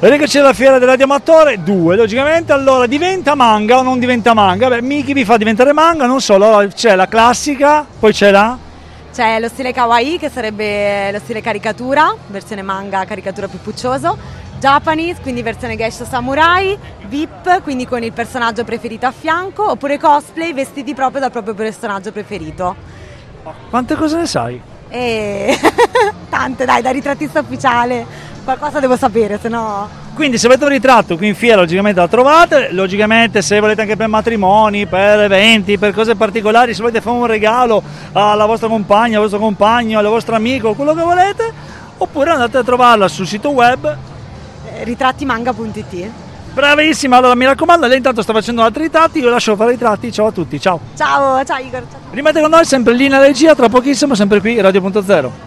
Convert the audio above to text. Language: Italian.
Vedete che c'è la fiera del radioamatore? Due, logicamente. Allora, diventa manga o non diventa manga? Beh, Miki vi fa diventare manga, non so. Allora, c'è la classica, poi c'è la... C'è lo stile kawaii che sarebbe lo stile caricatura, versione manga, caricatura più puccioso, Japanese, quindi versione geisha samurai, VIP, quindi con il personaggio preferito a fianco, oppure cosplay vestiti proprio dal proprio personaggio preferito. Quante cose ne sai? E tante dai, da ritrattista ufficiale, qualcosa devo sapere, se no... Quindi se avete un ritratto qui in fiera logicamente la trovate, logicamente se volete anche per matrimoni, per eventi, per cose particolari, se volete fare un regalo alla vostra compagna, al vostro compagno, al vostro amico, quello che volete, oppure andate a trovarla sul sito web Eh, Ritrattimanga.it Bravissima, allora mi raccomando, lei intanto sta facendo altri ritratti, io lascio fare i ritratti, ciao a tutti, ciao. Ciao, ciao Igor, ciao. Rimanete con noi sempre in linea regia, tra pochissimo, sempre qui, Radio.0.